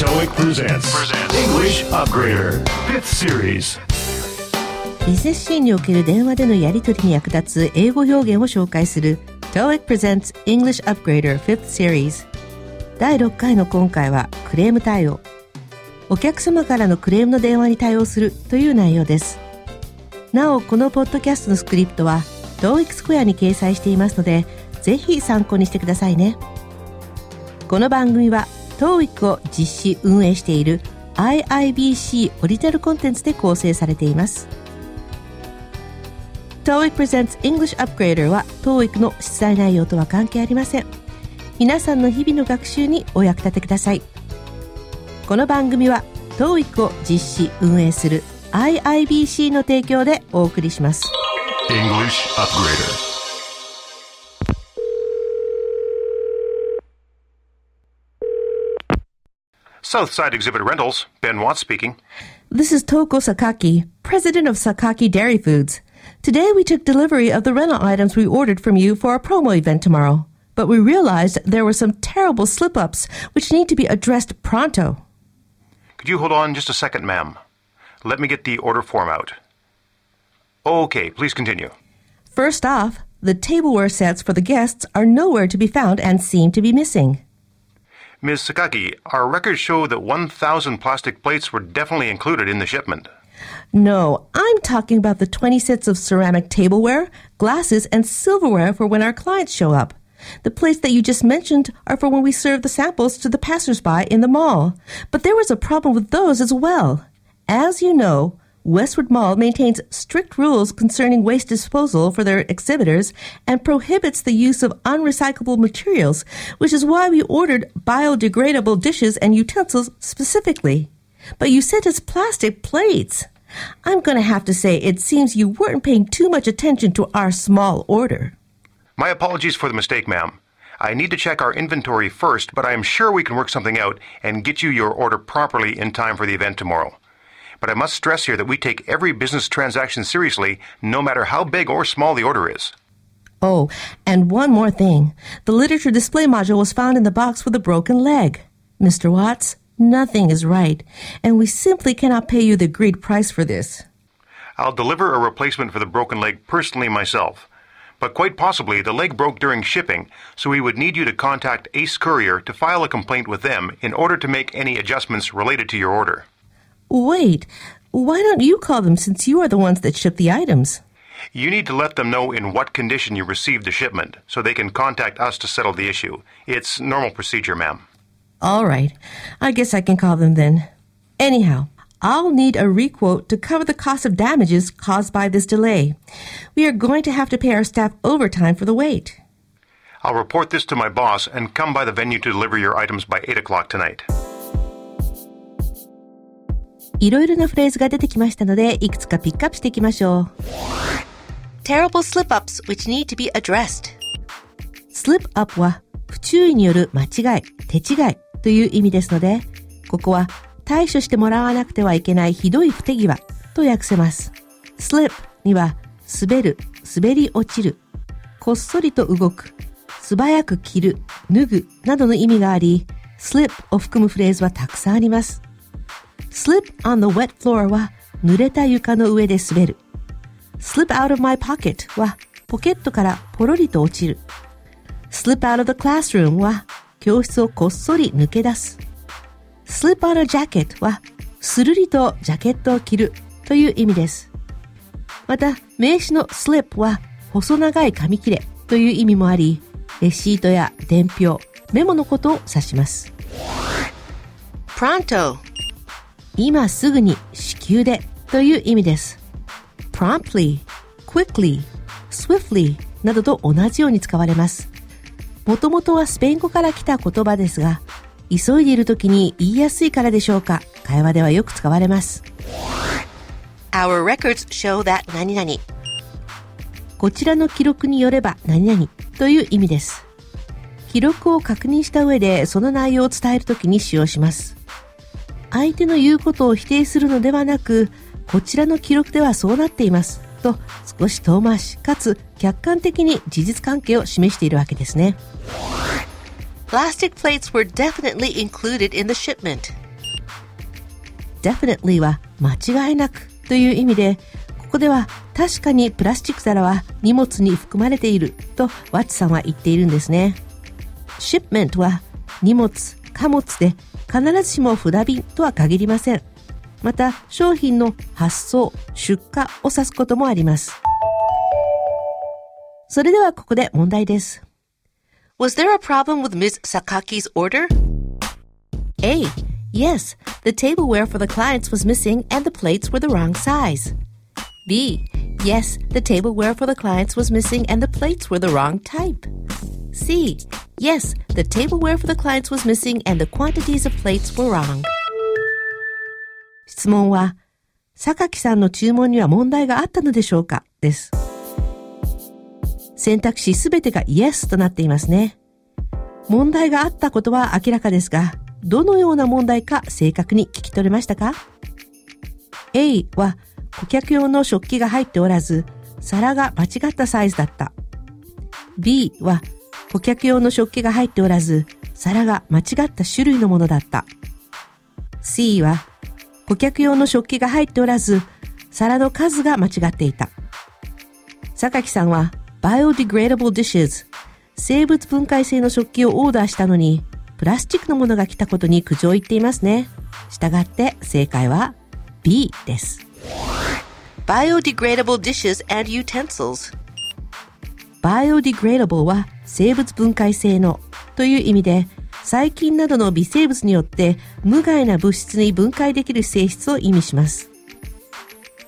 TOEIC presents English Upgrader 5th Series. ビジネスシーンにおける電話でのやり取りに役立つ英語表現を紹介する TOEIC presents English Upgrader 5th Series. 第6回の今回はクレーム対応。お客様からのクレームの電話に対応するという内容です。なおこのポッドキャストのスクリプトは TOEIC スクエアに掲載していますのでぜひ参考にしてくださいね。この番組は TOEIC を実施運営している IIBC オリジナルコンテンツで構成されています。TOEIC Presents English Upgrader は TOEIC の出題内容とは関係ありません。皆さんの日々の学習にお役立てください。この番組は TOEIC を実施運営する IIBC の提供でお送りします。English Upgrader. Southside Exhibit Rentals, Ben Watts speaking. This is Toko Sakaki, president of Sakaki Dairy Foods. Today we took delivery of the rental items we ordered from you for our promo event tomorrow. But we realized there were some terrible slip ups which need to be addressed pronto. Could you hold on just a second, ma'am? Let me get the order form out. Okay, please continue. First off, the tableware sets for the guests are nowhere to be found and seem to be missing. Ms. Sakaki, our records show that 1,000 plastic plates were definitely included in the shipment. No, I'm talking about the 20 sets of ceramic tableware, glasses, and silverware for when our clients show up. The plates that you just mentioned are for when we serve the samples to the passersby in the mall. But there was a problem with those as well. As you know, Westwood Mall maintains strict rules concerning waste disposal for their exhibitors and prohibits the use of unrecyclable materials, which is why we ordered biodegradable dishes and utensils specifically. But you sent us plastic plates. I'm going to have to say it seems you weren't paying too much attention to our small order. My apologies for the mistake, ma'am. I need to check our inventory first, but I am sure we can work something out and get you your order properly in time for the event tomorrow. But I must stress here that we take every business transaction seriously, no matter how big or small the order is. Oh, and one more thing. The literature display module was found in the box with a broken leg. Mr. Watts, nothing is right, and we simply cannot pay you the agreed price for this. I'll deliver a replacement for the broken leg personally myself. But quite possibly the leg broke during shipping, so we would need you to contact Ace Courier to file a complaint with them in order to make any adjustments related to your order. Wait, why don't you call them since you are the ones that ship the items? You need to let them know in what condition you received the shipment so they can contact us to settle the issue. It's normal procedure, ma'am. All right, I guess I can call them then. Anyhow, I'll need a requote to cover the cost of damages caused by this delay. We are going to have to pay our staff overtime for the wait. I'll report this to my boss and come by the venue to deliver your items by 8 o'clock tonight. いろいろなフレーズが出てきましたので、いくつかピックアップしていきましょう。Terrible slip-ups which need to be addressed. slip-up は不注意による間違い、手違いという意味ですので、ここは対処してもらわなくてはいけないひどい不手際と訳せます。slip には滑る、滑り落ちる、こっそりと動く、素早く着る、脱ぐなどの意味があり、slip を含むフレーズはたくさんあります。Slip on the wet floor は濡れた床の上で滑る。slip out of my pocket はポケットからポロリと落ちる。slip out of the classroom は教室をこっそり抜け出す。slip on a jacket はするりとジャケットを着るという意味です。また、名詞の slip は細長い紙切れという意味もあり、レシートや伝票、メモのことを指します。pronto 今すぐに至急でという意味です。promptly, quickly, swiftly などと同じように使われます。もともとはスペイン語から来た言葉ですが、急いでいる時に言いやすいからでしょうか、会話ではよく使われます。Our records show that 何々こちらの記録によれば何々という意味です。記録を確認した上でその内容を伝えるときに使用します。相手の言うことを否定するのではなく、こちらの記録ではそうなっています。と少し遠回しかつ客観的に事実関係を示しているわけですね。Plastic plates were definitely included in the shipment. definitely は間違いなくという意味で、ここでは確かにプラスチック皿は荷物に含まれているとワッツさんは言っているんですね。shipment は荷物、貨物で必ずしも船便とは限りません。また商品の発送、出荷を指すこともあります。それではここで問題です。Was there a problem with Ms. Sakaki's order? A. Yes, the tableware for the clients was missing and the plates were the wrong size. B. Yes, the tableware for the clients was missing and the plates were the wrong type. C. Yes, the tableware for the clients was missing and the quantities of plates were wrong. 質問は、榊さんの注文には問題があったのでしょうか？です。選択肢すべてが Yes となっていますね。問題があったことは明らかですが、どのような問題か正確に聞き取れましたか ?A は顧客用の食器が入っておらず、皿が間違ったサイズだった。B は顧客用の食器が入っておらず、皿が間違った種類のものだった。C は顧客用の食器が入っておらず、皿の数が間違っていた。榊さんは biodegradable dishes 生物分解性の食器をオーダーしたのに、プラスチックのものが来たことに苦情を言っていますね。したがって正解は B です。biodegradable dishes and utensils biodegradable は生物分解性のという意味で細菌などの微生物によって無害な物質に分解できる性質を意味します。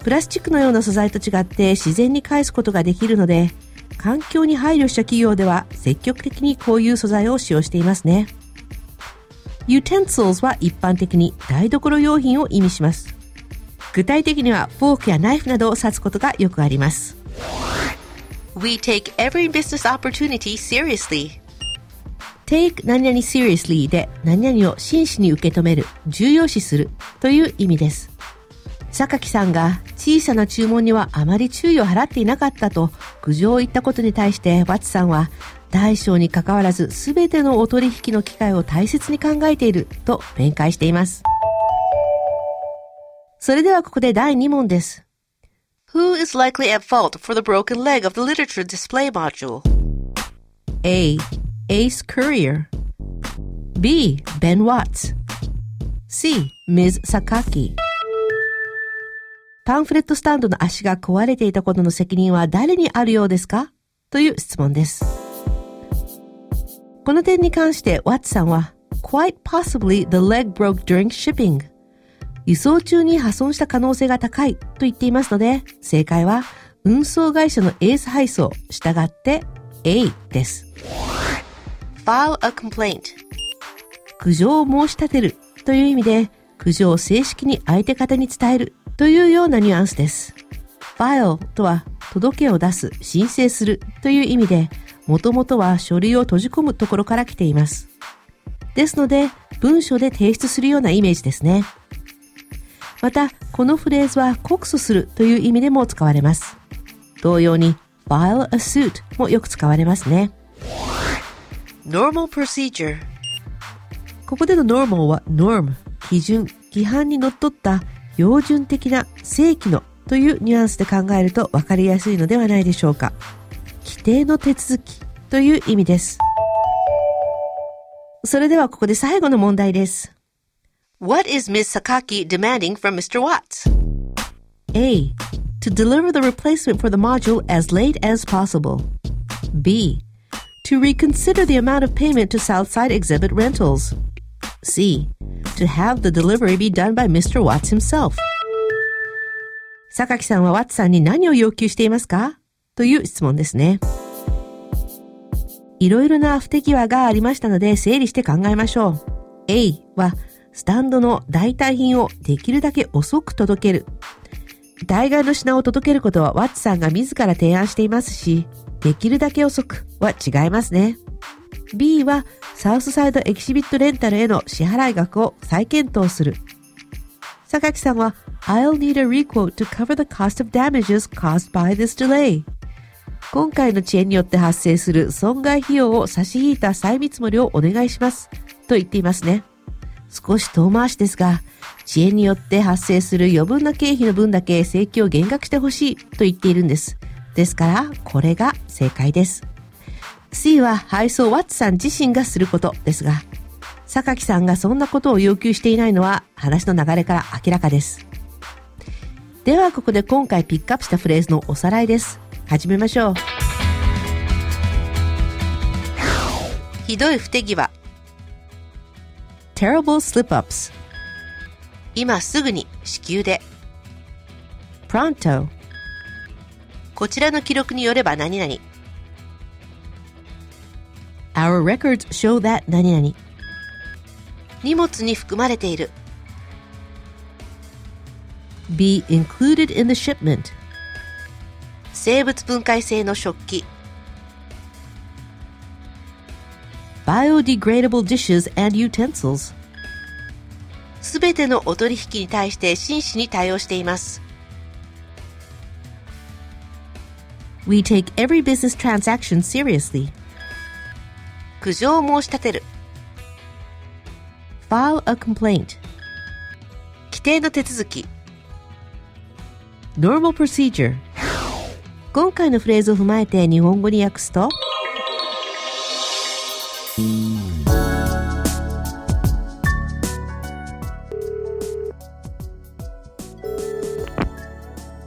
プラスチックのような素材と違って自然に返すことができるので環境に配慮した企業では積極的にこういう素材を使用していますね。utensils は一般的に台所用品を意味します。具体的にはフォークやナイフなどを指すことがよくあります。We take every business opportunity seriously. take 何々 seriously で何々を真摯に受け止める、重要視するという意味です。榊さんが小さな注文にはあまり注意を払っていなかったと苦情を言ったことに対してワッツさんは大小に関わらず全てのお取引の機会を大切に考えていると弁解しています。それではここで第2問です。Who is likely at fault for the broken leg of the literature display module? A. Ace Courier B. Ben Watts C. Ms. Sakaki パンフレットスタンドの足が壊れていたことの責任は誰にあるようですかという質問です。この点に関してワッツさんは quite possibly the leg broke during shipping 輸送中に破損した可能性が高いと言っていますので正解は運送会社のエース配送従って A です。file a complaint 苦情を申し立てるという意味で苦情を正式に相手方に伝えるというようなニュアンスです。file とは届けを出す、申請するという意味で、もともとは書類を閉じ込むところから来ています。ですので、文書で提出するようなイメージですね。また、このフレーズは告訴するという意味でも使われます。同様に、file a suit もよく使われますね。normal procedure ここでの normal は norm、基準、規範にのっとった標準的な正規のというニュアンスで考えると分かりやすいのではないでしょうか。規定の手続きという意味です。それではここで最後の問題です。What is Ms. Sakaki demanding from Mr. Watts? A. To deliver the replacement for the module as late as possible. B. To reconsider the amount of payment to Southside Exhibit Rentals. C. To have the delivery be done by Mr. Watts himself. 榊さんはワッツさんに何を要求していますかという質問ですね。いろいろな不手際がありましたので整理して考えましょう。A は スタンドの代替品をできるだけ遅く届ける。代替の品を届けることはワッツさんが自ら提案していますし、できるだけ遅くは違いますね。B はサウスサイドエキシビットレンタルへの支払い額を再検討する。榊さんは I'll need a requote to cover the cost of damages caused by this delay. 今回の遅延によって発生する損害費用を差し引いた再見積もりをお願いします。と言っていますね。少し遠回しですが、遅延によって発生する余分な経費の分だけ請求を減額してほしいと言っているんです。ですから、これが正解です。C は配送ワッツさん自身がすることですが、榊さんがそんなことを要求していないのは話の流れから明らかです。ではここで今回ピックアップしたフレーズのおさらいです。始めましょう。ひどい不手際 terrible slip-ups 今すぐに至急で pronto こちらの記録によれば何々 Our records show that 何々荷物に含まれている be included in the shipment 生物分解性の食器 biodegradable dishes and utensils すべてのお取引に対して真摯に対応しています We take every business transaction seriously 苦情を申し立てる file a complaint 規定の手続き normal procedure 今回のフレーズを踏まえて日本語に訳すと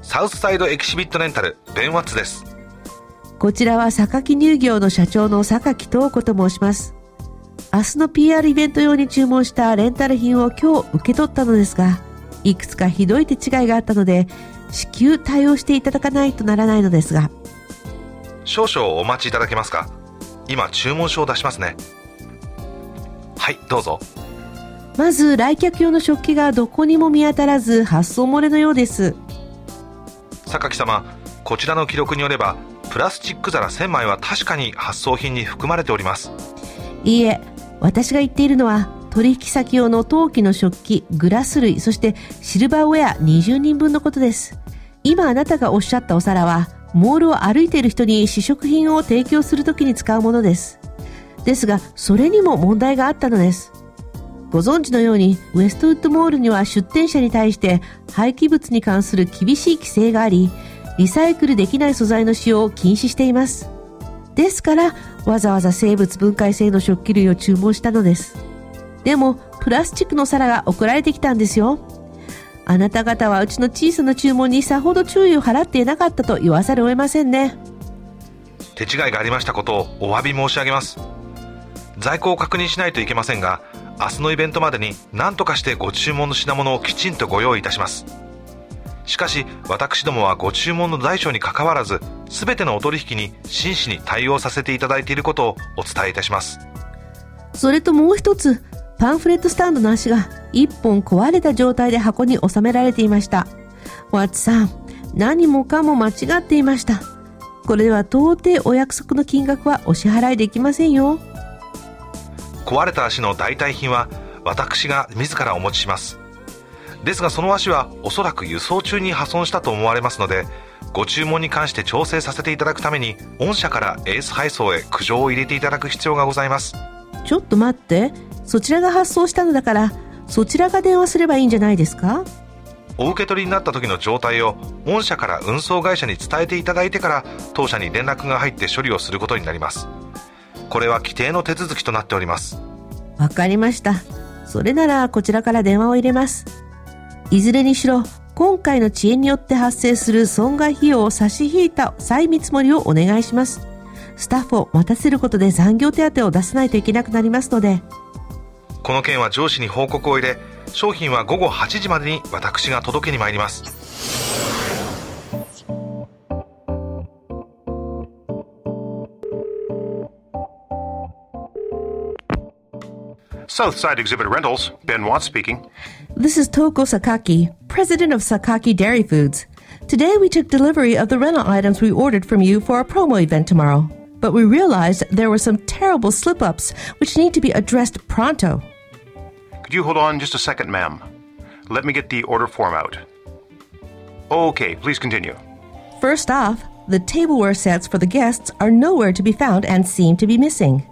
サウスサイドエキシビットレンタルベンワッツです。こちらは榊乳業の社長の榊東子と申します。明日の PR イベント用に注文したレンタル品を今日受け取ったのですがいくつかひどい手違いがあったので至急対応していただかないとならないのですが。少々お待ちいただけますか？今注文書を出しますね。はいどうぞ。まず来客用の食器がどこにも見当たらず発送漏れのようです。榊様こちらの記録によればプラスチック皿1000枚は確かに発送品に含まれております。いいえ私が言っているのは取引先用の陶器の食器グラス類そしてシルバーウェア20人分のことです。今あなたがおっしゃったお皿は、モールを歩いている人に試食品を提供するときに使うものです。ですが、それにも問題があったのです。ご存知のように、ウェストウッドモールには出店者に対して廃棄物に関する厳しい規制があり、リサイクルできない素材の使用を禁止しています。ですから、わざわざ生物分解性の食器類を注文したのです。でも、プラスチックの皿が送られてきたんですよ。あなた方はうちの小さな注文にさほど注意を払っていなかったと言わざるを得ませんね。手違いがありましたことをお詫び申し上げます。在庫を確認しないといけませんが明日のイベントまでに何とかしてご注文の品物をきちんとご用意いたします。しかし私どもはご注文の大小にかかわらず全てのお取引に真摯に対応させていただいていることをお伝えいたします。それともう一つパンフレットスタンドの足が一本壊れた状態で箱に収められていました。ワッツさん、何もかも間違っていました。これでは到底お約束の金額はお支払いできませんよ。壊れた足の代替品は私が自らお持ちします。ですがその足はおそらく輸送中に破損したと思われますので、ご注文に関して調整させていただくために御社からエース配送へ苦情を入れていただく必要がございます。ちょっと待って。そちらが発送したのだからそちらが電話すればいいんじゃないですか？お受け取りになった時の状態を御社から運送会社に伝えていただいてから当社に連絡が入って処理をすることになります。これは規定の手続きとなっております。わかりました。それならこちらから電話を入れます。いずれにしろ今回の遅延によって発生する損害費用を差し引いた再見積もりをお願いします。スタッフを待たせることで残業手当を出さないといけなくなりますのでこの件は上司に報告を入れ商品は午後8時までに私が届けに参ります Southside Exhibit Rentals, Ben Watts speaking. This is Toko Sakaki, president of Sakaki Dairy Foods. Today we took delivery of the rental items we ordered from you for a promo event tomorrow. But we realized there were some terrible slip ups which need to be addressed pronto. Could you hold on just a second, ma'am? Let me get the order form out. Okay, please continue. First off, the tableware sets for the guests are nowhere to be found and seem to be missing.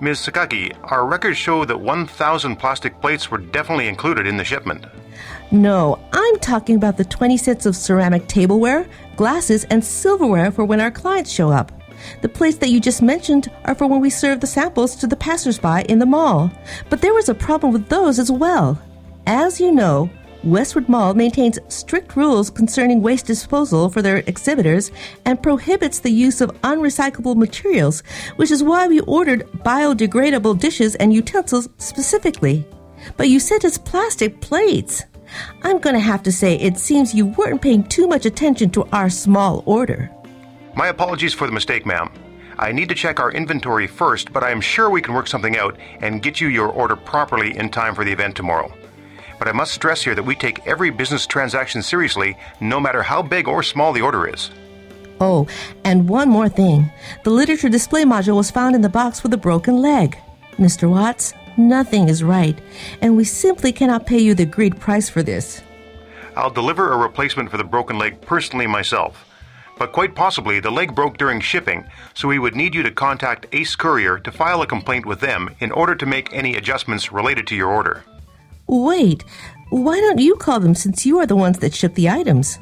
Ms. Sakaki, our records show that 1,000 plastic plates were definitely included in the shipment. No, I'm talking about the 20 sets of ceramic tableware, glasses, and silverware for when our clients show up. The plates that you just mentioned are for when we serve the samples to the passersby in the mall. But there was a problem with those as well. As you know, Westwood Mall maintains strict rules concerning waste disposal for their exhibitors and prohibits the use of unrecyclable materials, which is why we ordered biodegradable dishes and utensils specifically. But you sent us plastic plates. I'm going to have to say it seems you weren't paying too much attention to our small order. My apologies for the mistake, ma'am. I need to check our inventory first, but I am sure we can work something out and get you your order properly in time for the event tomorrow. But I must stress here that we take every business transaction seriously, no matter how big or small the order is. Oh, and one more thing. The literature display module was found in the box with a broken leg. Mr. Watts, nothing is right, and we simply cannot pay you the agreed price for this. I'll deliver a replacement for the broken leg personally myself. But quite possibly the leg broke during shipping, so we would need you to contact Ace Courier to file a complaint with them in order to make any adjustments related to your order. Wait, why don't you call them since you are the ones that shipped the items?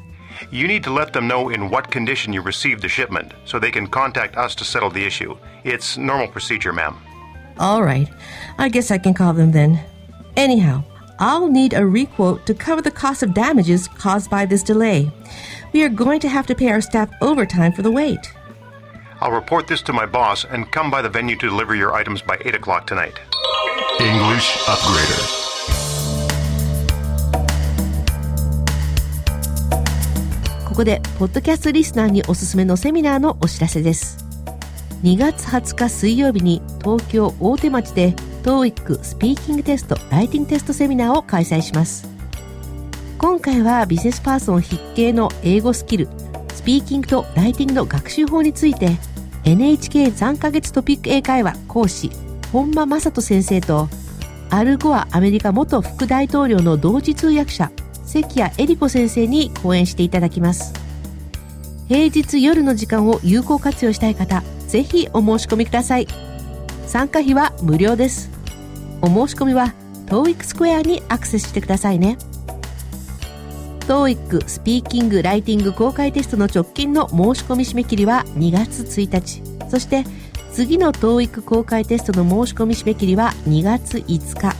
You need to let them know in what condition you received the shipment so they can contact us to settle the issue. It's normal procedure, ma'am. All right, I guess I can call them then. Anyhow, I'll need a requote to cover the cost of damages caused by this delay. We are going to have to pay our staff overtime for the wait. I'll report this to my boss and come by the venue to deliver your items by 8 o'clock tonight. English Upgrader. ここで、ポッドキャストリスナーにおすすめのセミナーのお知らせです。2月20日水曜日に東京大手町で TOEIC スピーキングテスト、ライティングテストセミナーを開催します。今回はビジネスパーソン必見の英語スキル、スピーキングとライティングの学習法について NHK3 ヶ月トピック英会話講師本間正人先生とアルゴアアメリカ元副大統領の同時通訳者関谷恵理子先生に講演していただきます。平日夜の時間を有効活用したい方ぜひお申し込みください。参加費は無料です。お申し込みは TOEIC スクエアにアクセスしてくださいね。TOEIC スピーキング・ライティング公開テストの直近の申し込み締め切りは2月1日。そして次の TOEIC 公開テストの申し込み締め切りは2月5日。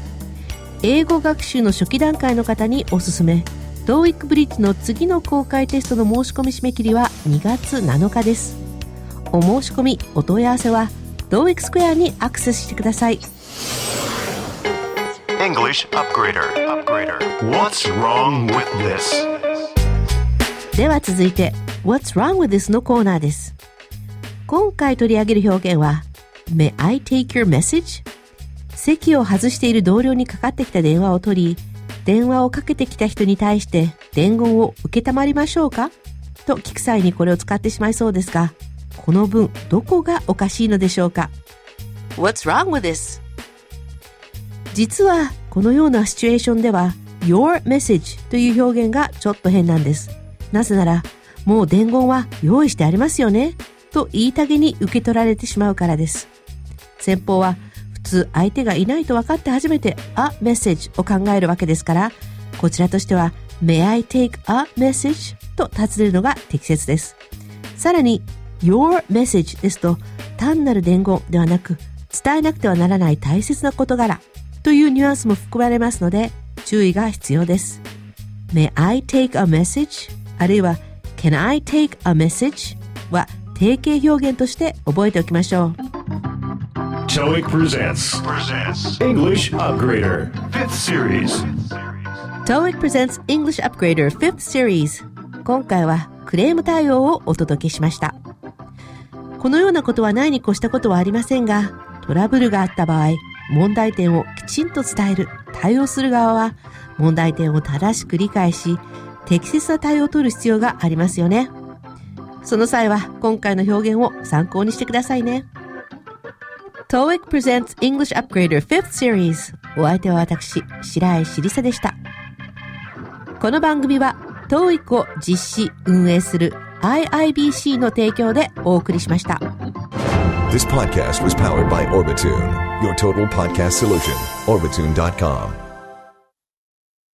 英語学習の初期段階の方におすすめ。TOEIC ブリッジの次の公開テストの申し込み締め切りは2月7日です。お申し込みお問い合わせは TOEIC スクエアにアクセスしてください。English Upgrader. Upgrader. What's wrong with this? では続いて What's wrong with this のコーナーです今回取り上げる表現は May I take your message? 席を外している同僚にかかってきた電話を取り電話をかけてきた人に対して伝言を受けたまりましょうか？と聞く際にこれを使ってしまいそうですがこの文どこがおかしいのでしょうか？What's wrong with this? 実はこのようなシチュエーションでは Your message という表現がちょっと変なんです。なぜならもう伝言は用意してありますよねと言いたげに受け取られてしまうからです。先方は普通相手がいないと分かって初めて a message を考えるわけですからこちらとしては May I take a message? と尋ねるのが適切です。さらに Your message ですと単なる伝言ではなく伝えなくてはならない大切な事柄。というニュアンスも含まれますので注意が必要です。May I take a message? あるいは Can I take a message? は定型表現として覚えておきましょう。TOEIC presents. English Upgrader. Fifth series. TOEIC presents English Upgrader 5th Series 今回はクレーム対応をお届けしました。このようなことはないに越したことはありませんが、トラブルがあった場合、問題点をきちんと伝える、対応する側は、問題点を正しく理解し、適切な対応を取る必要がありますよね。その際は、今回の表現を参考にしてくださいね。TOEIC presents English Upgrader 5th Series お相手は私、白井しりさでした。この番組は TOEIC を実施、運営する IIBC の提供でお送りしました。This podcast was powered by Orbitune. Your total podcast solution. Orbitune.com.